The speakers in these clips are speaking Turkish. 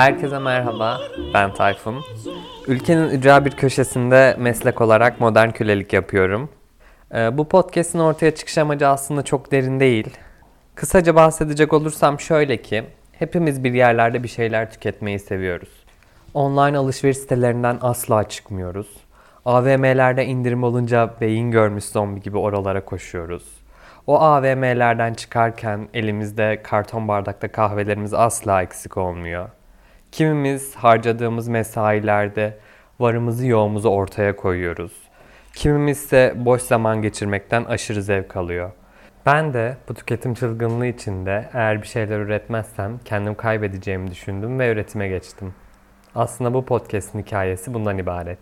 Herkese merhaba, ben Tayfun. Ülkenin ücra bir köşesinde meslek olarak modern kölelik yapıyorum. Ee, bu podcast'in ortaya çıkış amacı aslında çok derin değil. Kısaca bahsedecek olursam şöyle ki, hepimiz bir yerlerde bir şeyler tüketmeyi seviyoruz. Online alışveriş sitelerinden asla çıkmıyoruz. AVM'lerde indirim olunca beyin görmüş zombi gibi oralara koşuyoruz. O AVM'lerden çıkarken elimizde karton bardakta kahvelerimiz asla eksik olmuyor. Kimimiz harcadığımız mesailerde varımızı yoğumuzu ortaya koyuyoruz. Kimimiz ise boş zaman geçirmekten aşırı zevk alıyor. Ben de bu tüketim çılgınlığı içinde eğer bir şeyler üretmezsem kendim kaybedeceğimi düşündüm ve üretime geçtim. Aslında bu podcast'in hikayesi bundan ibaret.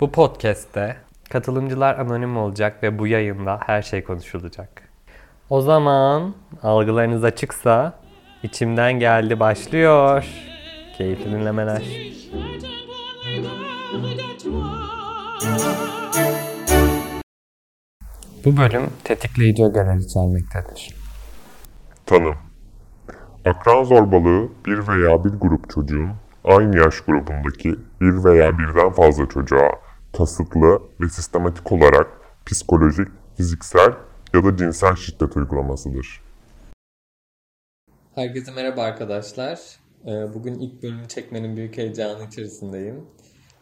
Bu podcast'te katılımcılar anonim olacak ve bu yayında her şey konuşulacak. O zaman algılarınız açıksa içimden geldi başlıyor. Keyifli dinlemeler. Bu bölüm tetikleyici ögeler içermektedir. Tanım Akran zorbalığı bir veya bir grup çocuğun aynı yaş grubundaki bir veya birden fazla çocuğa kasıtlı ve sistematik olarak psikolojik, fiziksel ya da cinsel şiddet uygulamasıdır. Herkese merhaba arkadaşlar. Ee, Bugün ilk bölümü çekmenin büyük heyecanı içerisindeyim.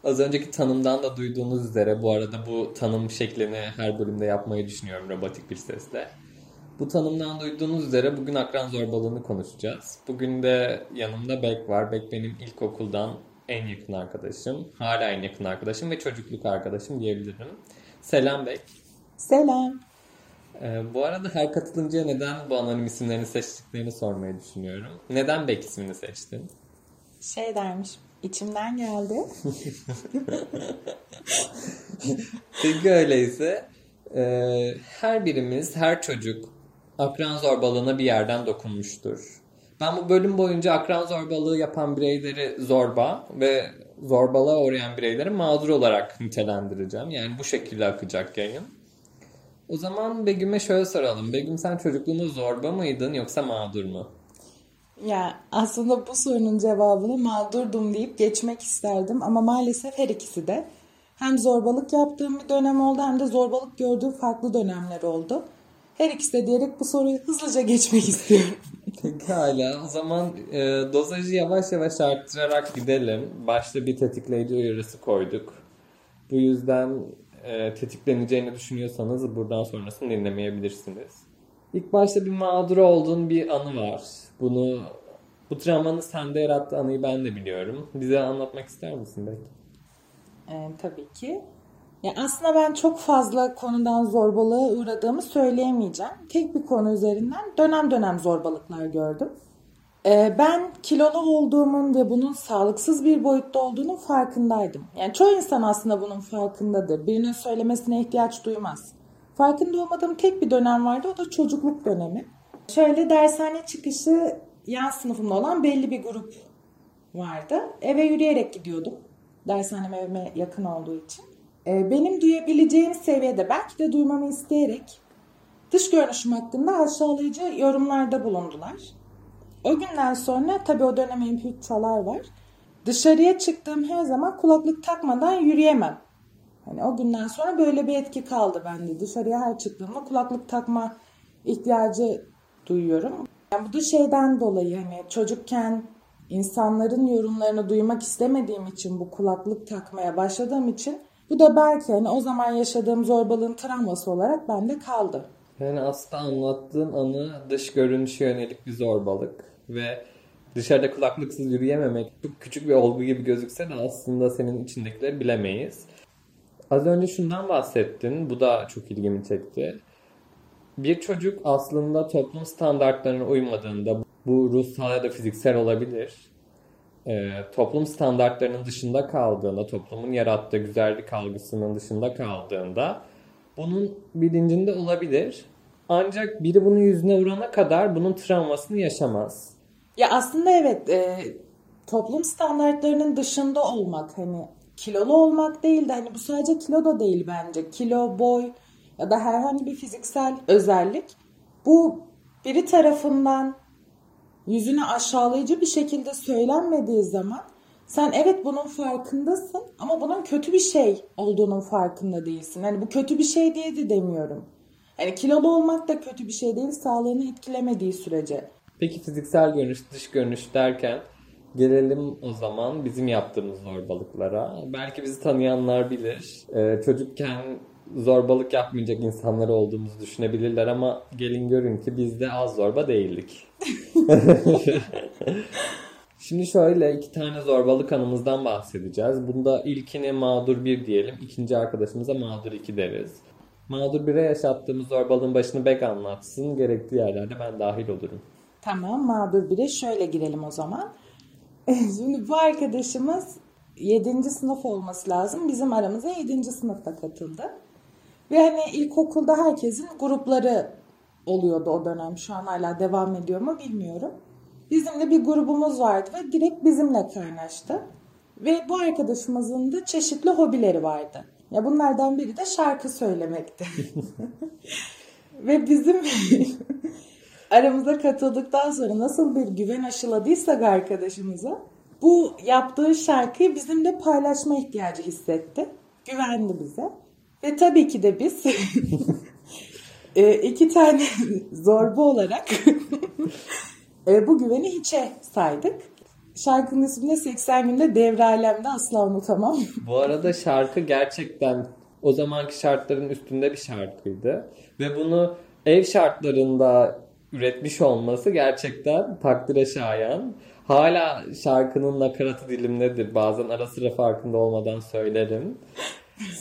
Az önceki tanımdan da duyduğunuz üzere bu arada bu tanım şeklini her bölümde yapmayı düşünüyorum robotik bir sesle. Bu tanımdan duyduğunuz üzere bugün akran zorbalığını konuşacağız. Bugün de yanımda Bek var. Bek benim ilkokuldan en yakın arkadaşım. Hala en yakın arkadaşım ve çocukluk arkadaşım diyebilirim. Selam Bek. Selam. Ee, bu arada her katılımcıya neden bu anonim isimlerini seçtiklerini sormayı düşünüyorum. Neden Bek ismini seçtin? Şey dermiş, içimden geldi. Peki öyleyse e, her birimiz, her çocuk akran zorbalığına bir yerden dokunmuştur. Ben bu bölüm boyunca akran zorbalığı yapan bireyleri zorba ve zorbalığa uğrayan bireyleri mağdur olarak nitelendireceğim. Yani bu şekilde akacak yayın. O zaman Begüm'e şöyle soralım. Begüm sen çocukluğunda zorba mıydın yoksa mağdur mu? Ya aslında bu sorunun cevabını mağdurdum deyip geçmek isterdim ama maalesef her ikisi de. Hem zorbalık yaptığım bir dönem oldu hem de zorbalık gördüğüm farklı dönemler oldu. Her ikisi de diyerek bu soruyu hızlıca geçmek istiyorum. Pekala. O zaman e, dozajı yavaş yavaş arttırarak gidelim. Başta bir tetikleyici uyarısı koyduk. Bu yüzden e, tetikleneceğini düşünüyorsanız buradan sonrasını dinlemeyebilirsiniz. İlk başta bir mağdur olduğun bir anı var. Bunu bu travmanın sende yarattığı anıyı ben de biliyorum. Bize anlatmak ister misin belki? Ee, tabii ki. Ya aslında ben çok fazla konudan zorbalığa uğradığımı söyleyemeyeceğim. Tek bir konu üzerinden dönem dönem zorbalıklar gördüm. Ee, ben kilolu olduğumun ve bunun sağlıksız bir boyutta olduğunun farkındaydım. Yani çoğu insan aslında bunun farkındadır. Birinin söylemesine ihtiyaç duymaz. Farkında olmadığım tek bir dönem vardı o da çocukluk dönemi. Şöyle dershane çıkışı yan sınıfımda olan belli bir grup vardı. Eve yürüyerek gidiyordum. Dershanem evime yakın olduğu için. Ee, benim duyabileceğim seviyede belki de duymamı isteyerek dış görünüşüm hakkında aşağılayıcı yorumlarda bulundular. O günden sonra tabii o dönem MP3 çalar var. Dışarıya çıktığım her zaman kulaklık takmadan yürüyemem. Hani o günden sonra böyle bir etki kaldı bende. Dışarıya her çıktığımda kulaklık takma ihtiyacı duyuyorum. Yani bu da şeyden dolayı hani çocukken insanların yorumlarını duymak istemediğim için bu kulaklık takmaya başladığım için bu da belki hani o zaman yaşadığım zorbalığın travması olarak bende kaldı. Yani aslında anlattığın anı dış görünüşe yönelik bir zorbalık ve dışarıda kulaklıksız yürüyememek çok küçük bir olgu gibi gözükse de aslında senin içindekileri bilemeyiz. Az önce şundan bahsettin. Bu da çok ilgimi çekti. Bir çocuk aslında toplum standartlarına uymadığında bu ruhsal ya da fiziksel olabilir. Ee, toplum standartlarının dışında kaldığında, toplumun yarattığı güzellik algısının dışında kaldığında bunun bilincinde olabilir. Ancak biri bunun yüzüne vurana kadar bunun travmasını yaşamaz. Ya aslında evet e, toplum standartlarının dışında olmak hani kilolu olmak değil de hani bu sadece kilo da değil bence. Kilo, boy ya da herhangi bir fiziksel özellik bu biri tarafından yüzüne aşağılayıcı bir şekilde söylenmediği zaman sen evet bunun farkındasın ama bunun kötü bir şey olduğunun farkında değilsin. Yani bu kötü bir şey diye de demiyorum. Yani kilolu olmak da kötü bir şey değil sağlığını etkilemediği sürece. Peki fiziksel görünüş, dış görünüş derken gelelim o zaman bizim yaptığımız zorbalıklara. Belki bizi tanıyanlar bilir. Ee, çocukken zorbalık yapmayacak insanlar olduğumuzu düşünebilirler ama gelin görün ki biz de az zorba değildik. Şimdi şöyle iki tane zorbalık anımızdan bahsedeceğiz. Bunda ilkini mağdur bir diyelim. ikinci arkadaşımıza mağdur iki deriz. Mağdur bire yaşattığımız zorbalığın başını Bek anlatsın. Gerektiği yerlerde ben dahil olurum. Tamam mağdur bire şöyle girelim o zaman. Şimdi bu arkadaşımız 7. sınıf olması lazım. Bizim aramıza 7. sınıfta katıldı. Ve hani ilkokulda herkesin grupları oluyordu o dönem. Şu an hala devam ediyor mu bilmiyorum. Bizim de bir grubumuz vardı ve direkt bizimle kaynaştı. Ve bu arkadaşımızın da çeşitli hobileri vardı. Ya bunlardan biri de şarkı söylemekti. ve bizim aramıza katıldıktan sonra nasıl bir güven aşıladıysak arkadaşımıza bu yaptığı şarkıyı bizimle paylaşma ihtiyacı hissetti. Güvendi bize. Ve tabii ki de biz e, iki tane zorba olarak e, bu güveni hiçe saydık. Şarkının ismi de 80 günde devre alemde asla unutamam. Bu arada şarkı gerçekten o zamanki şartların üstünde bir şarkıydı. Ve bunu ev şartlarında üretmiş olması gerçekten takdire şayan. Hala şarkının nakaratı dilimdedir. Bazen ara sıra farkında olmadan söylerim.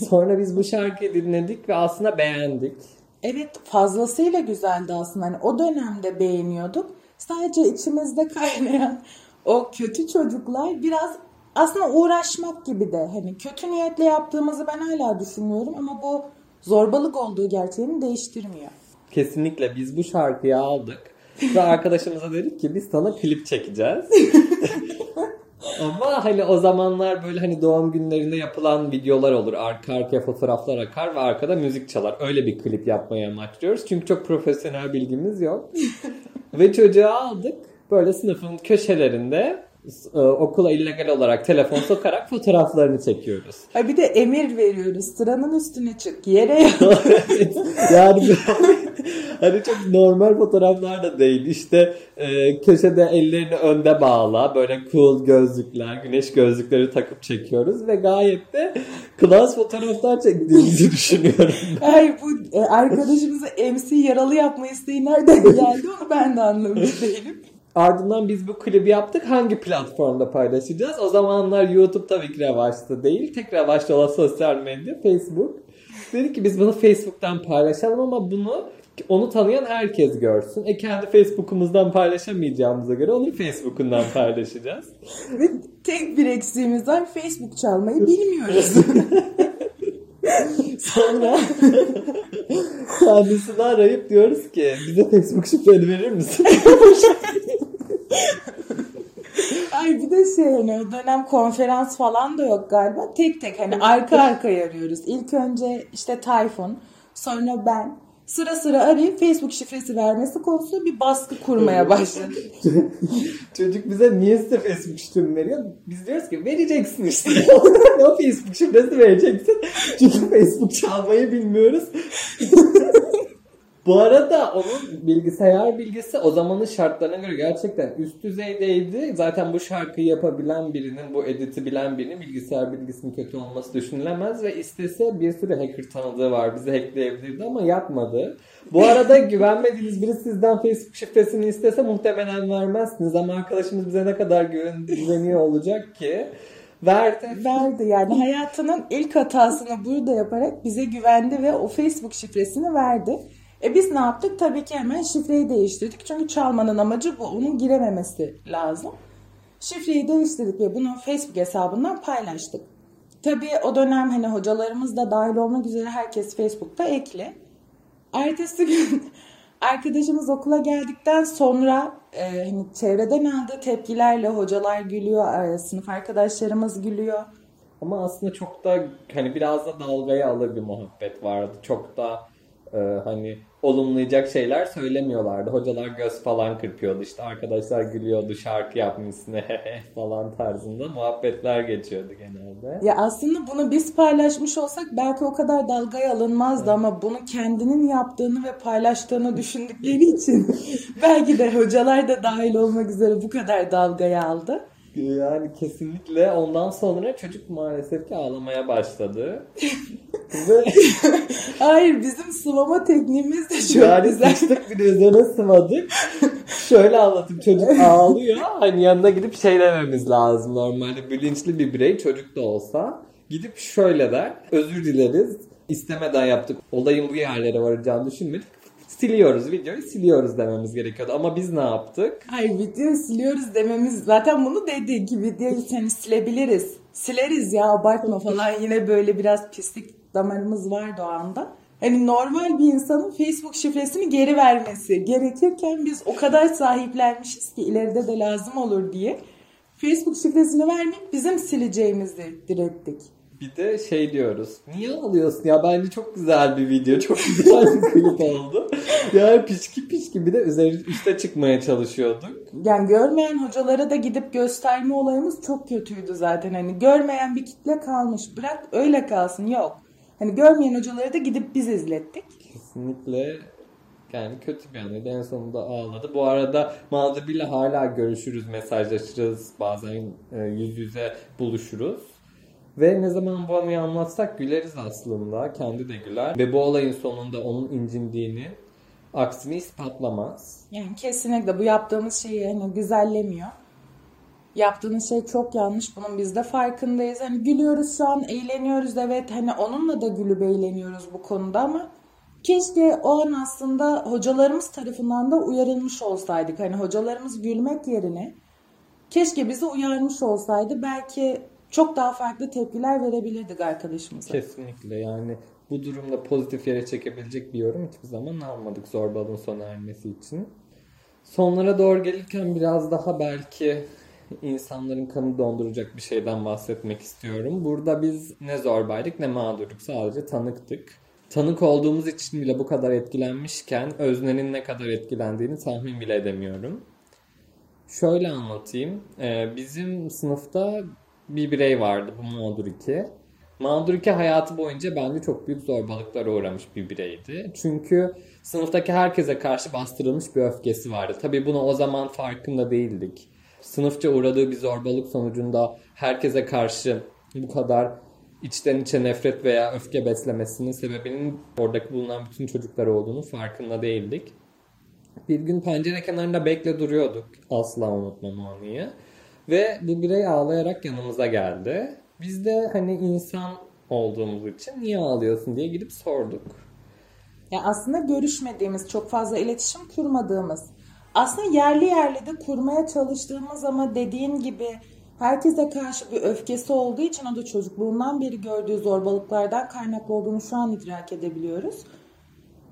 Sonra biz bu şarkıyı dinledik ve aslında beğendik. Evet fazlasıyla güzeldi aslında. Hani o dönemde beğeniyorduk. Sadece içimizde kaynayan o kötü çocuklar biraz aslında uğraşmak gibi de hani kötü niyetle yaptığımızı ben hala düşünüyorum ama bu zorbalık olduğu gerçeğini değiştirmiyor. Kesinlikle biz bu şarkıyı aldık ve arkadaşımıza dedik ki biz sana klip çekeceğiz. Ama hani o zamanlar böyle hani doğum günlerinde yapılan videolar olur. Arka arkaya fotoğraflar akar ve arkada müzik çalar. Öyle bir klip yapmayı amaçlıyoruz. Çünkü çok profesyonel bilgimiz yok. ve çocuğu aldık. Böyle sınıfın köşelerinde e, okula illegal olarak telefon sokarak fotoğraflarını çekiyoruz. Ha bir de emir veriyoruz. Sıranın üstüne çık. Yere yat. yani hani çok normal fotoğraflar da değil. İşte e, köşede ellerini önde bağla. Böyle cool gözlükler, güneş gözlükleri takıp çekiyoruz ve gayet de klas fotoğraflar çektiğimizi düşünüyorum. Ay bu e, arkadaşımıza MC yaralı yapma isteği nereden geldi onu ben de anlamış değilim. Ardından biz bu klibi yaptık. Hangi platformda paylaşacağız? O zamanlar YouTube tabii ki revaçta değil. Tek revaçta olan sosyal medya Facebook. Dedik ki biz bunu Facebook'tan paylaşalım ama bunu onu tanıyan herkes görsün. E kendi Facebook'umuzdan paylaşamayacağımıza göre onu Facebook'undan paylaşacağız. Ve tek bir eksiğimiz var Facebook çalmayı bilmiyoruz. Sonra kendisini arayıp diyoruz ki bize Facebook şifreni verir misin? Ay bir de şey hani o dönem konferans falan da yok galiba. Tek tek hani arka arkaya arıyoruz. İlk önce işte Tayfun, sonra ben. Sıra sıra arayıp Facebook şifresi vermesi konusunda bir baskı kurmaya başladı. Çocuk bize niye size Facebook şifremi veriyor? Biz diyoruz ki vereceksin işte. o Facebook şifresi vereceksin. Çünkü Facebook çalmayı bilmiyoruz. Bu arada onun bilgisayar bilgisi o zamanın şartlarına göre gerçekten üst düzeydeydi. Zaten bu şarkıyı yapabilen birinin, bu editi bilen birinin bilgisayar bilgisinin kötü olması düşünülemez ve istese bir sürü hacker tanıdığı var. Bizi hackleyebilirdi ama yapmadı. Bu arada güvenmediğiniz biri sizden Facebook şifresini istese muhtemelen vermezsiniz ama arkadaşımız bize ne kadar güven, güveniyor olacak ki verdi. Verdi yani hayatının ilk hatasını burada yaparak bize güvendi ve o Facebook şifresini verdi. E biz ne yaptık? Tabii ki hemen şifreyi değiştirdik. Çünkü çalmanın amacı bu. Onun girememesi lazım. Şifreyi değiştirdik ve bunu Facebook hesabından paylaştık. Tabii o dönem hani hocalarımız da dahil olmak üzere herkes Facebook'ta ekli. Ertesi gün arkadaşımız okula geldikten sonra e, hani çevreden aldığı tepkilerle hocalar gülüyor, e, sınıf arkadaşlarımız gülüyor. Ama aslında çok da hani biraz da dalgaya alır bir muhabbet vardı. Çok da e, hani olumlayacak şeyler söylemiyorlardı. Hocalar göz falan kırpıyordu. İşte arkadaşlar gülüyordu şarkı yapmışsın falan tarzında muhabbetler geçiyordu genelde. Ya aslında bunu biz paylaşmış olsak belki o kadar dalgaya alınmazdı ama bunu kendinin yaptığını ve paylaştığını düşündükleri için belki de hocalar da dahil olmak üzere bu kadar dalgaya aldı. Yani kesinlikle ondan sonra çocuk maalesef ki ağlamaya başladı. Ve Hayır bizim sıvama tekniğimiz de çok yani güzel. sıçtık bir üzerine sıvadık. Şöyle anlatayım çocuk ağlıyor. Hani yanına gidip şey dememiz lazım normalde bilinçli bir birey çocuk da olsa. Gidip şöyle der. Özür dileriz. İstemeden yaptık. Olayın bu yerlere varacağını düşünmedik. Siliyoruz videoyu siliyoruz dememiz gerekiyordu. Ama biz ne yaptık? Hayır videoyu siliyoruz dememiz zaten bunu dedik ki videoyu seni silebiliriz. Sileriz ya abartma falan yine böyle biraz pislik damarımız vardı o anda. Hani normal bir insanın Facebook şifresini geri vermesi gerekirken biz o kadar sahiplenmişiz ki ileride de lazım olur diye. Facebook şifresini vermeyip bizim sileceğimizi direttik. Bir de şey diyoruz. Niye ağlıyorsun ya? Bence çok güzel bir video. Çok güzel bir klip oldu. Yani pişki pişki bir de üzeri üste çıkmaya çalışıyorduk. Yani görmeyen hocalara da gidip gösterme olayımız çok kötüydü zaten. Hani görmeyen bir kitle kalmış. Bırak öyle kalsın. Yok. Hani görmeyen hocaları da gidip biz izlettik. Kesinlikle yani kötü bir anıydı. En sonunda ağladı. Bu arada Mağdurbi'yle hala görüşürüz, mesajlaşırız. Bazen e, yüz yüze buluşuruz. Ve ne zaman bu anıyı anlatsak güleriz aslında. Kendi de güler. Ve bu olayın sonunda onun incindiğini, aksini ispatlamaz. Yani kesinlikle bu yaptığımız şeyi hani güzellemiyor. Yaptığınız şey çok yanlış. Bunun biz de farkındayız. Hani gülüyoruz şu an, eğleniyoruz evet. Hani onunla da gülüp eğleniyoruz bu konuda ama keşke o an aslında hocalarımız tarafından da uyarılmış olsaydık. Hani hocalarımız gülmek yerine keşke bizi uyarmış olsaydı. Belki çok daha farklı tepkiler verebilirdik arkadaşımıza. Kesinlikle yani bu durumda pozitif yere çekebilecek bir yorum hiçbir zaman almadık zorbalığın sona ermesi için. Sonlara doğru gelirken biraz daha belki insanların kanı donduracak bir şeyden bahsetmek istiyorum. Burada biz ne zorbaydık ne mağdurduk sadece tanıktık. Tanık olduğumuz için bile bu kadar etkilenmişken öznenin ne kadar etkilendiğini tahmin bile edemiyorum. Şöyle anlatayım. Ee, bizim sınıfta bir birey vardı bu mağdur 2. Mağdur 2 hayatı boyunca bence çok büyük zorbalıklara uğramış bir bireydi. Çünkü sınıftaki herkese karşı bastırılmış bir öfkesi vardı. Tabii bunu o zaman farkında değildik. Sınıfça uğradığı bir zorbalık sonucunda herkese karşı bu kadar içten içe nefret veya öfke beslemesinin sebebinin oradaki bulunan bütün çocuklar olduğunu farkında değildik. Bir gün pencere kenarında bekle duruyorduk. Asla unutmam o anıyı. Ve bu birey ağlayarak yanımıza geldi. Biz de hani insan olduğumuz için niye ağlıyorsun diye gidip sorduk. Ya aslında görüşmediğimiz, çok fazla iletişim kurmadığımız, aslında yerli yerli de kurmaya çalıştığımız ama dediğin gibi herkese karşı bir öfkesi olduğu için o da çocukluğundan beri gördüğü zorbalıklardan kaynaklı olduğunu şu an idrak edebiliyoruz.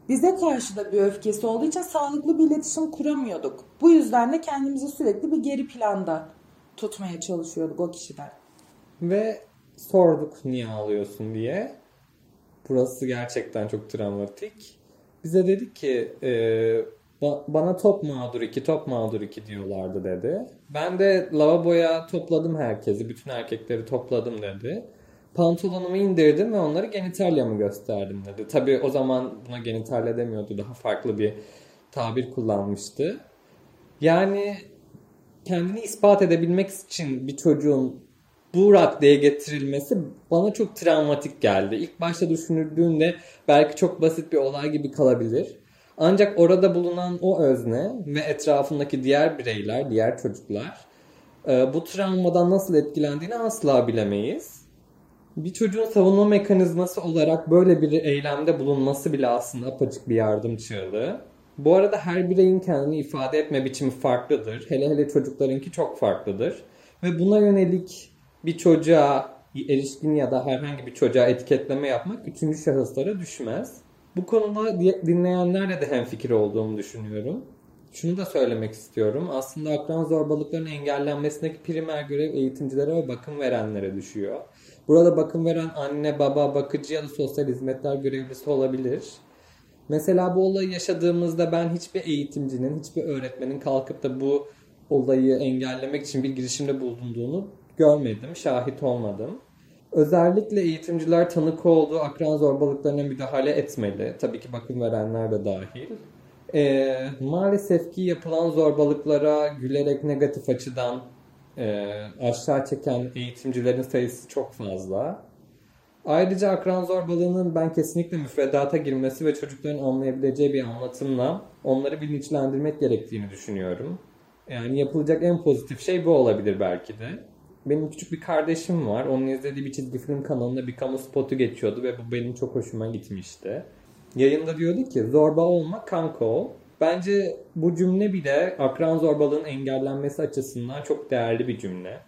Bize karşı da bir öfkesi olduğu için sağlıklı bir iletişim kuramıyorduk. Bu yüzden de kendimizi sürekli bir geri planda tutmaya çalışıyorduk o kişiden. Ve sorduk niye ağlıyorsun diye. Burası gerçekten çok travmatik. Bize dedi ki e, ba- bana top mağdur 2, top mağdur 2 diyorlardı dedi. Ben de lavaboya topladım herkesi, bütün erkekleri topladım dedi. Pantolonumu indirdim ve onları genitalyamı gösterdim dedi. Tabii o zaman buna genitalya demiyordu, daha farklı bir tabir kullanmıştı. Yani kendini ispat edebilmek için bir çocuğun bu raddeye getirilmesi bana çok travmatik geldi. İlk başta düşünüldüğünde belki çok basit bir olay gibi kalabilir. Ancak orada bulunan o özne ve etrafındaki diğer bireyler, diğer çocuklar e, bu travmadan nasıl etkilendiğini asla bilemeyiz. Bir çocuğun savunma mekanizması olarak böyle bir eylemde bulunması bile aslında apaçık bir yardım çığlığı. Bu arada her bireyin kendini ifade etme biçimi farklıdır. Hele hele çocuklarınki çok farklıdır. Ve buna yönelik bir çocuğa, erişkin ya da herhangi bir çocuğa etiketleme yapmak üçüncü şahıslara düşmez. Bu konuda dinleyenlerle de hemfikir olduğumu düşünüyorum. Şunu da söylemek istiyorum. Aslında akran zorbalıklarının engellenmesindeki primer görev eğitimcilere ve bakım verenlere düşüyor. Burada bakım veren anne, baba, bakıcı ya da sosyal hizmetler görevlisi olabilir. Mesela bu olayı yaşadığımızda ben hiçbir eğitimcinin, hiçbir öğretmenin kalkıp da bu olayı engellemek için bir girişimde bulunduğunu görmedim, şahit olmadım. Özellikle eğitimciler tanık olduğu akran zorbalıklarına müdahale etmeli. Tabii ki bakım verenler de dahil. Ee, maalesef ki yapılan zorbalıklara gülerek negatif açıdan e, aşağı çeken eğitimcilerin sayısı çok fazla. Ayrıca akran zorbalığının ben kesinlikle müfredata girmesi ve çocukların anlayabileceği bir anlatımla onları bilinçlendirmek gerektiğini düşünüyorum. Yani yapılacak en pozitif şey bu olabilir belki de. Benim küçük bir kardeşim var. Onun izlediği bir çizgi film kanalında bir kamu spotu geçiyordu ve bu benim çok hoşuma gitmişti. Yayında diyordu ki zorba olma kanka ol. Bence bu cümle bile akran zorbalığının engellenmesi açısından çok değerli bir cümle.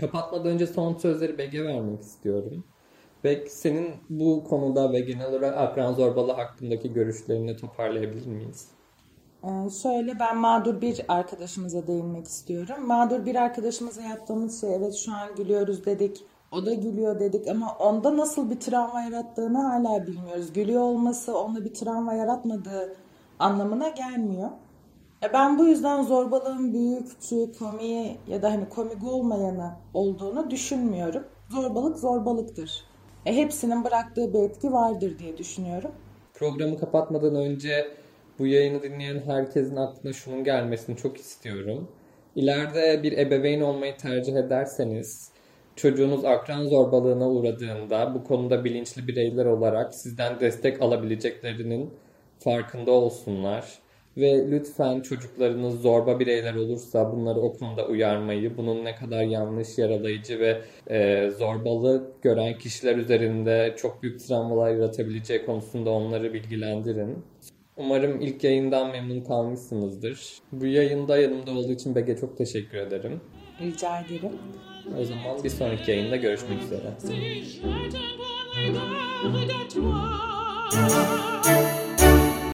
Kapatmadan önce son sözleri Bege vermek istiyorum. Bek senin bu konuda ve genel olarak akran zorbalığı hakkındaki görüşlerini toparlayabilir miyiz? Ee, şöyle ben mağdur bir arkadaşımıza değinmek istiyorum. Mağdur bir arkadaşımıza yaptığımız şey evet şu an gülüyoruz dedik. O da gülüyor dedik ama onda nasıl bir travma yarattığını hala bilmiyoruz. Gülüyor olması onda bir travma yaratmadığı anlamına gelmiyor. E ben bu yüzden zorbalığın büyük, küçük, komiği ya da hani komik olmayanı olduğunu düşünmüyorum. Zorbalık zorbalıktır. E hepsinin bıraktığı bir etki vardır diye düşünüyorum. Programı kapatmadan önce bu yayını dinleyen herkesin aklına şunun gelmesini çok istiyorum. İleride bir ebeveyn olmayı tercih ederseniz çocuğunuz akran zorbalığına uğradığında bu konuda bilinçli bireyler olarak sizden destek alabileceklerinin farkında olsunlar. Ve lütfen çocuklarınız zorba bireyler olursa bunları o konuda uyarmayı, bunun ne kadar yanlış, yaralayıcı ve e, zorbalık gören kişiler üzerinde çok büyük travmalar yaratabileceği konusunda onları bilgilendirin. Umarım ilk yayından memnun kalmışsınızdır. Bu yayında yanımda olduğu için Bege çok teşekkür ederim. Rica ederim. O zaman bir sonraki yayında görüşmek üzere.